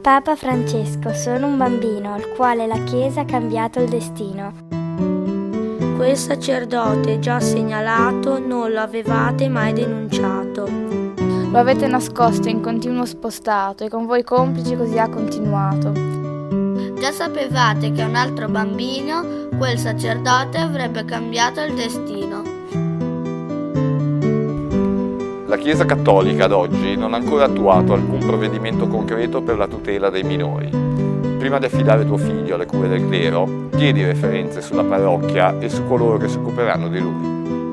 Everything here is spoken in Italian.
Papa Francesco, sono un bambino al quale la Chiesa ha cambiato il destino. Quel sacerdote già segnalato non lo avevate mai denunciato. Lo avete nascosto in continuo spostato e con voi complici così ha continuato. Già sapevate che un altro bambino, quel sacerdote, avrebbe cambiato il destino. La Chiesa Cattolica ad oggi non ha ancora attuato alcun provvedimento concreto per la tutela dei minori. Prima di affidare tuo figlio alle cure del clero, chiedi referenze sulla parrocchia e su coloro che si occuperanno di lui.